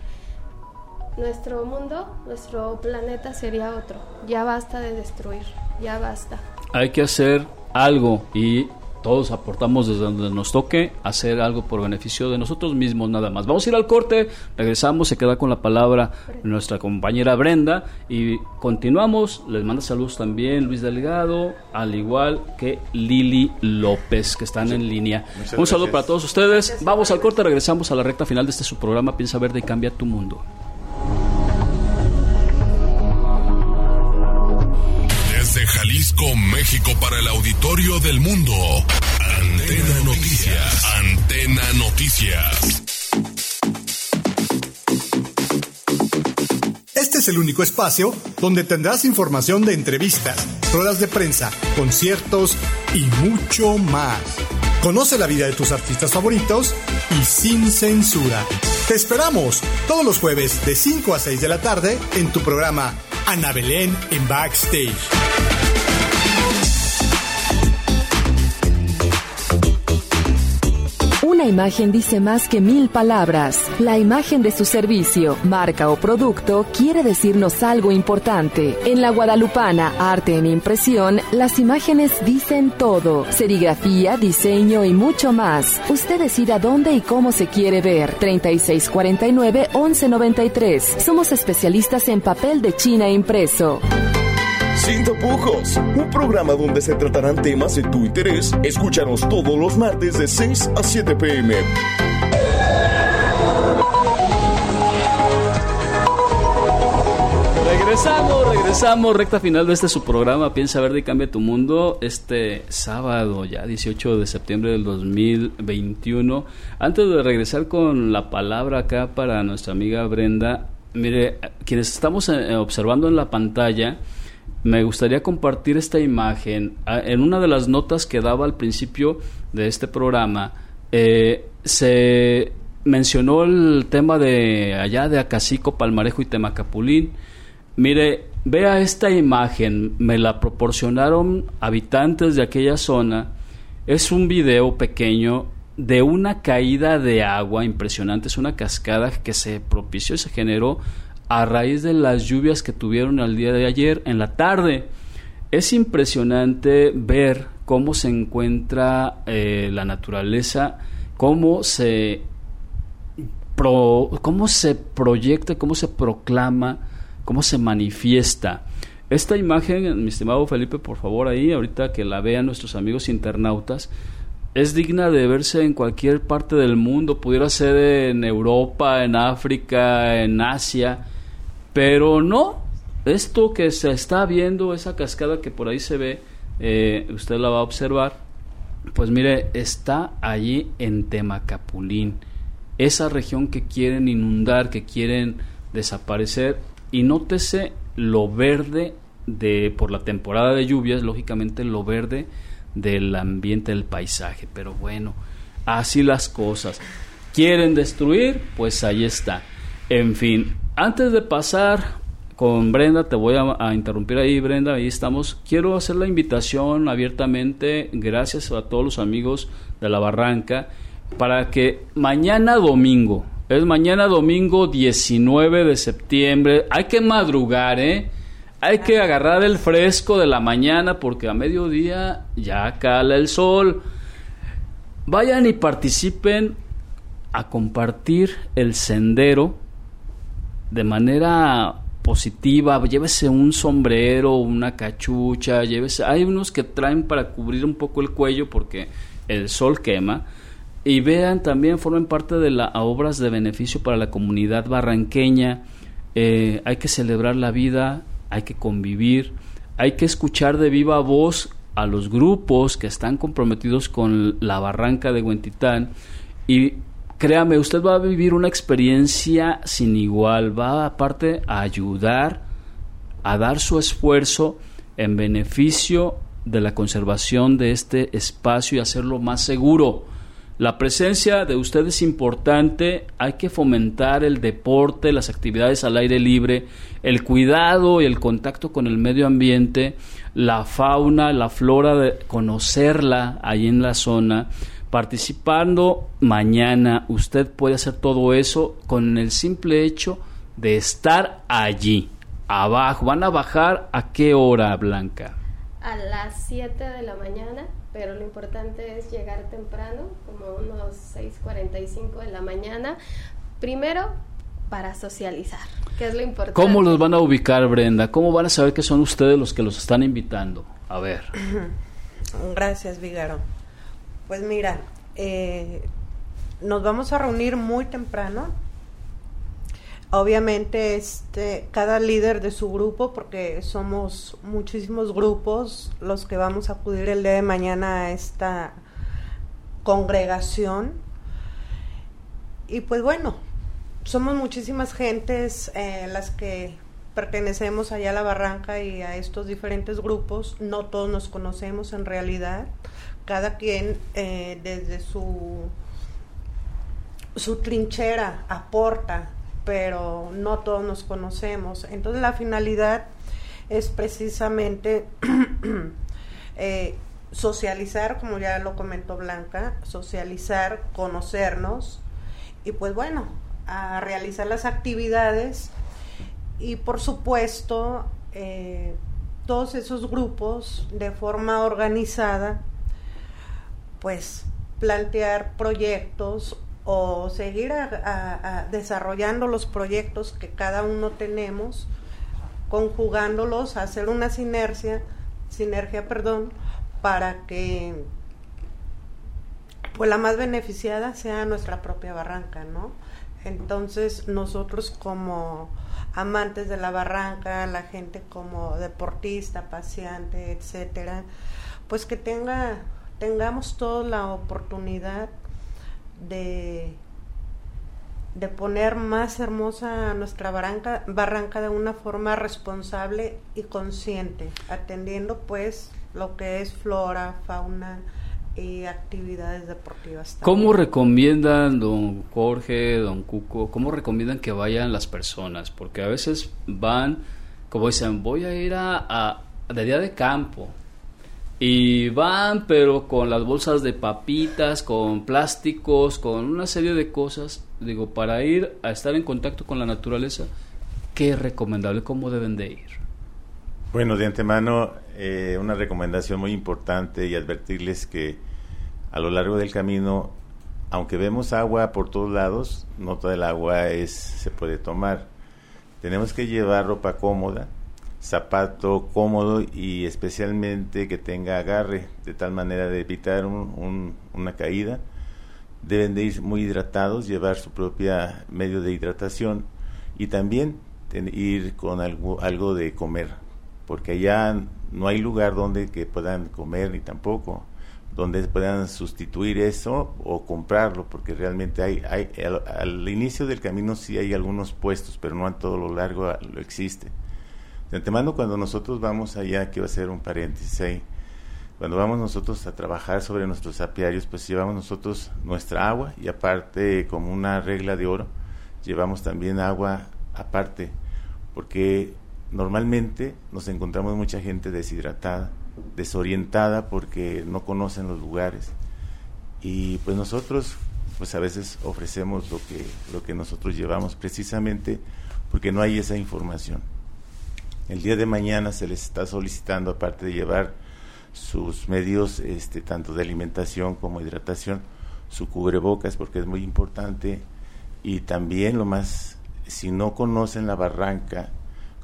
nuestro mundo, nuestro planeta sería otro. Ya basta de destruir, ya basta. Hay que hacer algo y todos aportamos desde donde nos toque hacer algo por beneficio de nosotros mismos nada más. Vamos a ir al corte, regresamos, se queda con la palabra nuestra compañera Brenda y continuamos. Les manda saludos también Luis Delgado, al igual que Lili López, que están en línea. Un saludo para todos ustedes. Vamos al corte, regresamos a la recta final de este su programa Piensa Verde y Cambia tu Mundo. Jalisco, México para el auditorio del mundo. Antena Noticias. Antena Noticias. Este es el único espacio donde tendrás información de entrevistas, ruedas de prensa, conciertos y mucho más. Conoce la vida de tus artistas favoritos y sin censura. Te esperamos todos los jueves de 5 a 6 de la tarde en tu programa Ana Belén en Backstage. Una imagen dice más que mil palabras. La imagen de su servicio, marca o producto quiere decirnos algo importante. En la Guadalupana, arte en impresión, las imágenes dicen todo. Serigrafía, diseño y mucho más. Usted decida dónde y cómo se quiere ver. 3649-1193. Somos especialistas en papel de China impreso. Sin tapujos, un programa donde se tratarán temas de tu interés. Escúchanos todos los martes de 6 a 7 pm. Regresamos, regresamos, recta final de este su programa Piensa Verde y Cambia tu Mundo este sábado ya 18 de septiembre del 2021. Antes de regresar con la palabra acá para nuestra amiga Brenda, mire, quienes estamos eh, observando en la pantalla, me gustaría compartir esta imagen. En una de las notas que daba al principio de este programa, eh, se mencionó el tema de allá de Acacico, Palmarejo y Temacapulín. Mire, vea esta imagen, me la proporcionaron habitantes de aquella zona. Es un video pequeño de una caída de agua impresionante, es una cascada que se propició y se generó a raíz de las lluvias que tuvieron el día de ayer en la tarde. Es impresionante ver cómo se encuentra eh, la naturaleza, cómo se, cómo se proyecta, cómo se proclama, cómo se manifiesta. Esta imagen, mi estimado Felipe, por favor, ahí, ahorita que la vean nuestros amigos internautas, es digna de verse en cualquier parte del mundo, pudiera ser en Europa, en África, en Asia, pero no, esto que se está viendo, esa cascada que por ahí se ve, eh, usted la va a observar, pues mire, está allí en Temacapulín, esa región que quieren inundar, que quieren desaparecer, y nótese lo verde de por la temporada de lluvias, lógicamente lo verde del ambiente del paisaje, pero bueno, así las cosas. Quieren destruir, pues ahí está. En fin, antes de pasar con Brenda, te voy a, interrumpir ahí, Brenda, ahí estamos. Quiero hacer la invitación abiertamente, gracias a todos los amigos de la Barranca, para que mañana domingo, es mañana domingo 19 de septiembre, hay que madrugar, ¿eh? Hay que agarrar el fresco de la mañana porque a mediodía ya cala el sol. Vayan y participen a compartir el sendero de manera positiva, llévese un sombrero, una cachucha, llévese, hay unos que traen para cubrir un poco el cuello porque el sol quema y vean también formen parte de las obras de beneficio para la comunidad barranqueña. Eh, hay que celebrar la vida, hay que convivir, hay que escuchar de viva voz a los grupos que están comprometidos con la barranca de Huentitán y créame, usted va a vivir una experiencia sin igual, va aparte a ayudar, a dar su esfuerzo en beneficio de la conservación de este espacio y hacerlo más seguro. La presencia de ustedes es importante, hay que fomentar el deporte, las actividades al aire libre, el cuidado y el contacto con el medio ambiente, la fauna, la flora, de conocerla ahí en la zona. Participando mañana, usted puede hacer todo eso con el simple hecho de estar allí, abajo. ¿Van a bajar a qué hora, Blanca? A las 7 de la mañana pero lo importante es llegar temprano, como unos 6.45 de la mañana. Primero, para socializar, que es lo importante. ¿Cómo los van a ubicar, Brenda? ¿Cómo van a saber que son ustedes los que los están invitando? A ver. Gracias, Vigaro. Pues mira, eh, nos vamos a reunir muy temprano Obviamente, este, cada líder de su grupo, porque somos muchísimos grupos los que vamos a acudir el día de mañana a esta congregación. Y pues bueno, somos muchísimas gentes eh, las que pertenecemos allá a la barranca y a estos diferentes grupos. No todos nos conocemos en realidad. Cada quien eh, desde su, su trinchera aporta pero no todos nos conocemos. Entonces la finalidad es precisamente eh, socializar, como ya lo comentó Blanca, socializar, conocernos y pues bueno, a realizar las actividades y por supuesto eh, todos esos grupos de forma organizada pues plantear proyectos o seguir desarrollando los proyectos que cada uno tenemos, conjugándolos, hacer una sinergia, sinergia, perdón, para que pues la más beneficiada sea nuestra propia barranca, ¿no? Entonces nosotros como amantes de la barranca, la gente como deportista, paseante, etcétera, pues que tenga tengamos toda la oportunidad de, de poner más hermosa nuestra barranca, barranca de una forma responsable y consciente, atendiendo pues lo que es flora, fauna actividades deportivas. ¿Cómo recomiendan, don Jorge, don Cuco, cómo recomiendan que vayan las personas? Porque a veces van, como dicen, voy a ir a, a de día de campo, y van, pero con las bolsas de papitas, con plásticos, con una serie de cosas, digo, para ir a estar en contacto con la naturaleza, ¿qué recomendable? ¿Cómo deben de ir? Bueno, de antemano, eh, una recomendación muy importante y advertirles que a lo largo del camino, aunque vemos agua por todos lados, no toda el agua es, se puede tomar. Tenemos que llevar ropa cómoda, zapato cómodo y especialmente que tenga agarre de tal manera de evitar una caída. Deben de ir muy hidratados, llevar su propia medio de hidratación y también ir con algo de comer, porque allá no hay lugar donde que puedan comer ni tampoco donde puedan sustituir eso o comprarlo, porque realmente hay, hay al, inicio del camino sí hay algunos puestos, pero no a todo lo largo lo existe. De antemano, cuando nosotros vamos allá, quiero hacer un paréntesis ahí, cuando vamos nosotros a trabajar sobre nuestros apiarios, pues llevamos nosotros nuestra agua y aparte, como una regla de oro, llevamos también agua aparte, porque normalmente nos encontramos mucha gente deshidratada, desorientada porque no conocen los lugares. Y pues nosotros pues a veces ofrecemos lo que lo que nosotros llevamos precisamente porque no hay esa información. El día de mañana se les está solicitando, aparte de llevar sus medios, este, tanto de alimentación como hidratación, su cubrebocas, porque es muy importante. Y también lo más, si no conocen la barranca,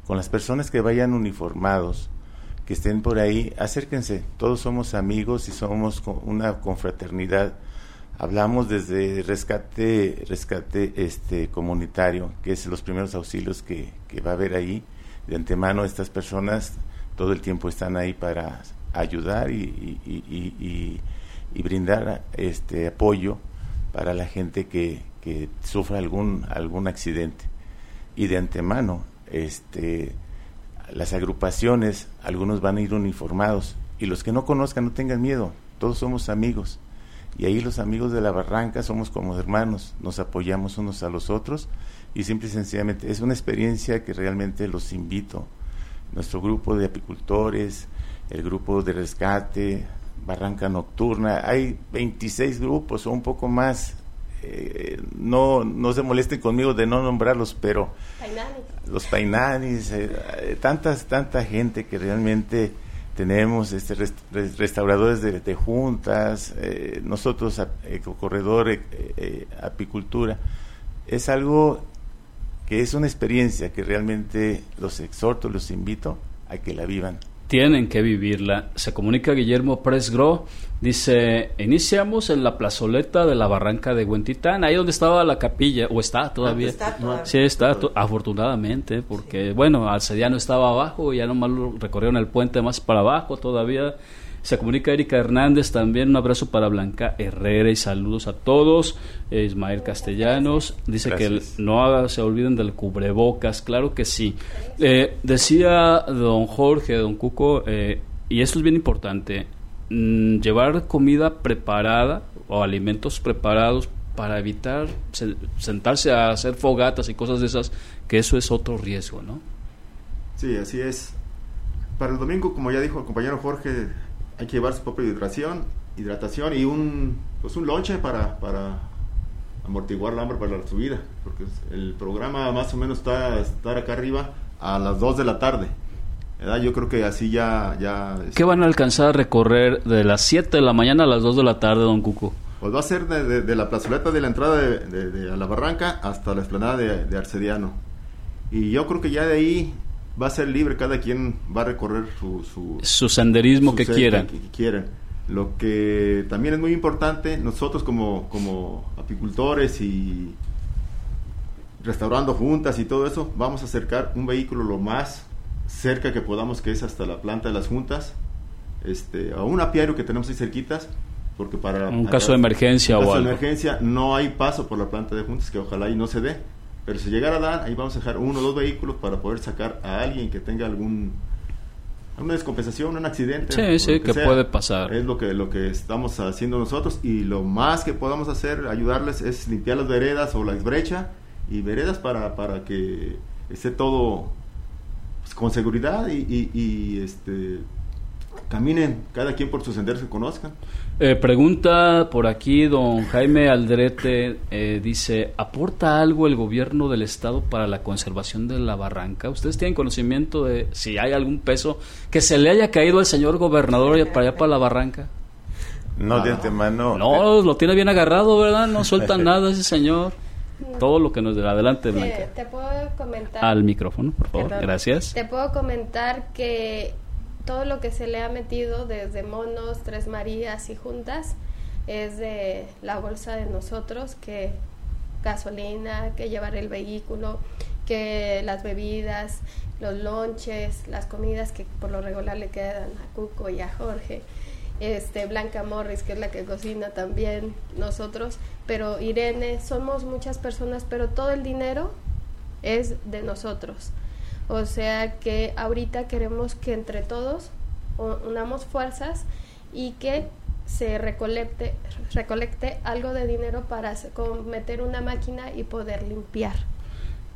con las personas que vayan uniformados, que estén por ahí, acérquense. Todos somos amigos y somos una confraternidad. Hablamos desde rescate, rescate este comunitario, que es los primeros auxilios que, va a haber ahí de antemano estas personas todo el tiempo están ahí para ayudar y, y, brindar este apoyo para la gente que, que sufra algún algún accidente y de antemano este las agrupaciones algunos van a ir uniformados. Y los que no conozcan no tengan miedo. Todos somos amigos. Y ahí los amigos de la barranca somos como hermanos, nos apoyamos unos a los otros. Y simple y sencillamente es una experiencia que realmente los invito. Nuestro grupo de apicultores, el grupo de rescate, Barranca Nocturna, hay 26 grupos o un poco más. Eh, no, no se molesten conmigo de no nombrarlos, pero los Painanis, eh, eh, tantas, tanta gente que realmente tenemos este restauradores de, juntas, nosotros corredor apicultura, es algo que es una experiencia que realmente los exhorto, los invito a que la vivan. Tienen que vivirla. Se comunica Guillermo Presgro, dice, iniciamos en la plazoleta de la barranca de Huentitán, ahí donde estaba la capilla, o está todavía. Está todavía. Sí, está, afortunadamente, porque, bueno, Alcediano estaba abajo, y ya nomás lo recorrieron el puente más para abajo todavía se comunica Erika Hernández también. Un abrazo para Blanca Herrera y saludos a todos. Ismael Castellanos dice que no se olviden del cubrebocas. Claro que sí. Eh, decía don Jorge, don Cuco, eh, y esto es bien importante: mm, llevar comida preparada o alimentos preparados para evitar sentarse a hacer fogatas y cosas de esas, que eso es otro riesgo, ¿no? Sí, así es. Para el domingo, como ya dijo el compañero Jorge, hay que llevar su propia hidratación, hidratación y un, pues un lonche para, para amortiguar la hambre para la subida, porque el programa más o menos está estar acá arriba a las 2 de la tarde. Yo creo que así ya... ya ¿Qué van a alcanzar a recorrer de las 7 de la mañana a las 2 de la tarde, don Cuco? Pues va a ser de, la plazoleta de la entrada de, a la barranca hasta la explanada de, Arcediano. Y yo creo que ya de ahí va a ser libre, cada quien va a recorrer su, su, senderismo que quiera. Que, Lo que también es muy importante, nosotros como, como apicultores y restaurando juntas y todo eso, vamos a acercar un vehículo lo más cerca que podamos, que es hasta la planta de las juntas, este, a un apiario que tenemos ahí cerquitas, porque para... Un caso de emergencia o algo. de emergencia no hay paso por la planta de juntas, que ojalá y no se dé pero si llegara a dar, ahí vamos a dejar uno o dos vehículos para poder sacar a alguien que tenga algún una descompensación, un accidente. Sí, sí, que, puede pasar. Es lo que, lo que estamos haciendo nosotros y lo más que podamos hacer, ayudarles, es limpiar las veredas o la brecha y veredas para, para que esté todo pues, con seguridad y, y, y este caminen cada quien por sus senderos que conozcan. Eh, pregunta por aquí don Jaime Aldrete, eh, dice, ¿aporta algo el gobierno del estado para la conservación de la barranca? ¿Ustedes tienen conocimiento de si hay algún peso que se le haya caído al señor gobernador para allá para la barranca? No, de antemano. No, lo tiene bien agarrado, ¿verdad? No suelta nada ese señor. Todo lo que nos dé adelante, Blanca. Te, puedo comentar. Al micrófono, por favor. Gracias. Te puedo comentar que todo lo que se le ha metido desde monos, tres Marías y juntas es de la bolsa de nosotros, que gasolina, que llevar el vehículo, que las bebidas, los lonches, las comidas que por lo regular le quedan a Cuco y a Jorge, este Blanca Morris, que es la que cocina también, nosotros, pero Irene, somos muchas personas, pero todo el dinero es de nosotros. O sea que ahorita queremos que entre todos unamos fuerzas y que se recolecte, recolecte algo de dinero para meter una máquina y poder limpiar.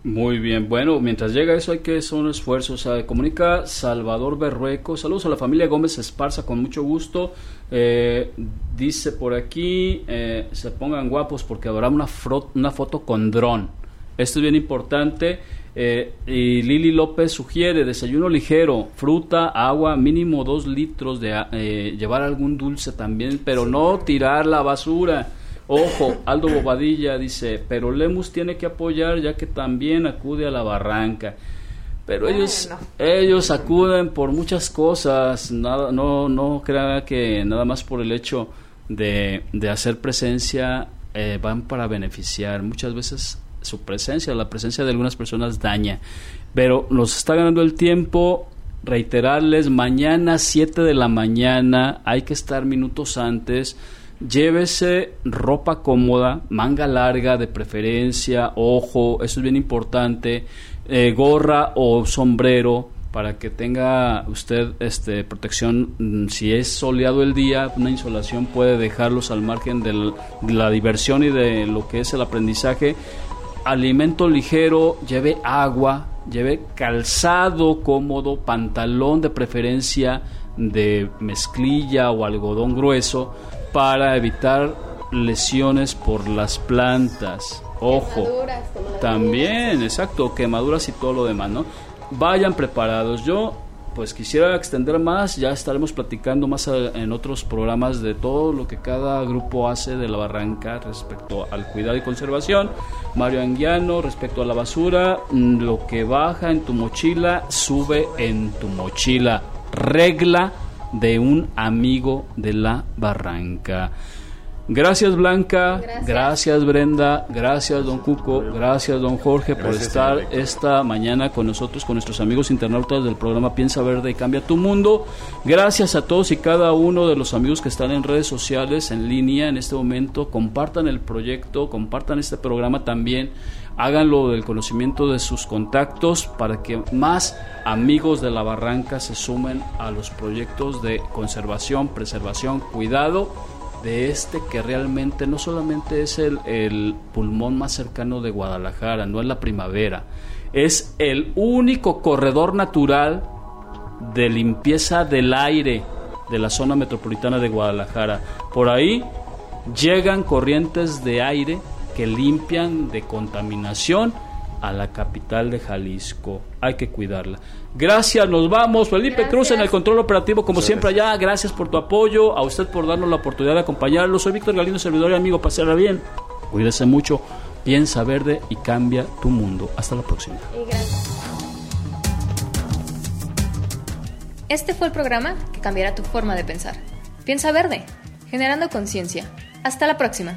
Muy bien, bueno, mientras llega eso hay que hacer un esfuerzo. O comunica Salvador Berrueco. Saludos a la familia Gómez Esparza, con mucho gusto. Eh, dice por aquí, eh, se pongan guapos porque habrá una, una foto con dron. Esto es bien importante. Eh, y Lili López sugiere desayuno ligero, fruta, agua, mínimo dos litros de eh, llevar algún dulce también, pero no tirar la basura. Ojo, Aldo Bobadilla dice, pero Lemus tiene que apoyar ya que también acude a la barranca. Pero ellos, ellos acuden por muchas cosas, nada, no, no crea que nada más por el hecho de, de hacer presencia eh, van para beneficiar. Muchas veces su presencia, la presencia de algunas personas daña. Pero nos está ganando el tiempo. Reiterarles, mañana 7 de la mañana, hay que estar minutos antes. Llévese ropa cómoda, manga larga de preferencia, ojo, eso es bien importante, eh, gorra o sombrero, para que tenga usted este protección mm, si es soleado el día una insolación puede dejarlos al margen de la diversión y de lo que es el aprendizaje alimento ligero lleve agua lleve calzado cómodo pantalón de preferencia de mezclilla o algodón grueso para evitar lesiones por las plantas ojo también exacto quemaduras y todo lo demás no vayan preparados. Yo pues quisiera extender más, ya estaremos platicando más en otros programas de todo lo que cada grupo hace de la barranca respecto al cuidado y conservación. Mario Anguiano, respecto a la basura, mm, lo que baja en tu mochila, sube en tu mochila. Regla de un amigo de la barranca. Gracias Blanca, gracias. Brenda, gracias Don Cuco, gracias Don Jorge por estar esta mañana con nosotros, con nuestros amigos internautas del programa Piensa Verde y Cambia tu Mundo. Gracias a todos y cada uno de los amigos que están en redes sociales, en línea en este momento. Compartan el proyecto, compartan este programa también. Háganlo del conocimiento de sus contactos para que más amigos de la barranca se sumen a los proyectos de conservación, preservación, cuidado de este que realmente no solamente es el, pulmón más cercano de Guadalajara, no es la primavera, es el único corredor natural de limpieza del aire de la zona metropolitana de Guadalajara. Por ahí llegan corrientes de aire que limpian de contaminación a la capital de Jalisco. Hay que cuidarla. Gracias, nos vamos. Felipe Cruz en el control operativo, como siempre allá. Gracias por tu apoyo, a usted por darnos la oportunidad de acompañarlo. Soy Víctor Galindo, servidor y amigo. Pasará bien. Cuídese mucho, piensa verde y cambia tu mundo. Hasta la próxima. Este fue el programa que cambiará tu forma de pensar. Piensa verde, generando conciencia. Hasta la próxima.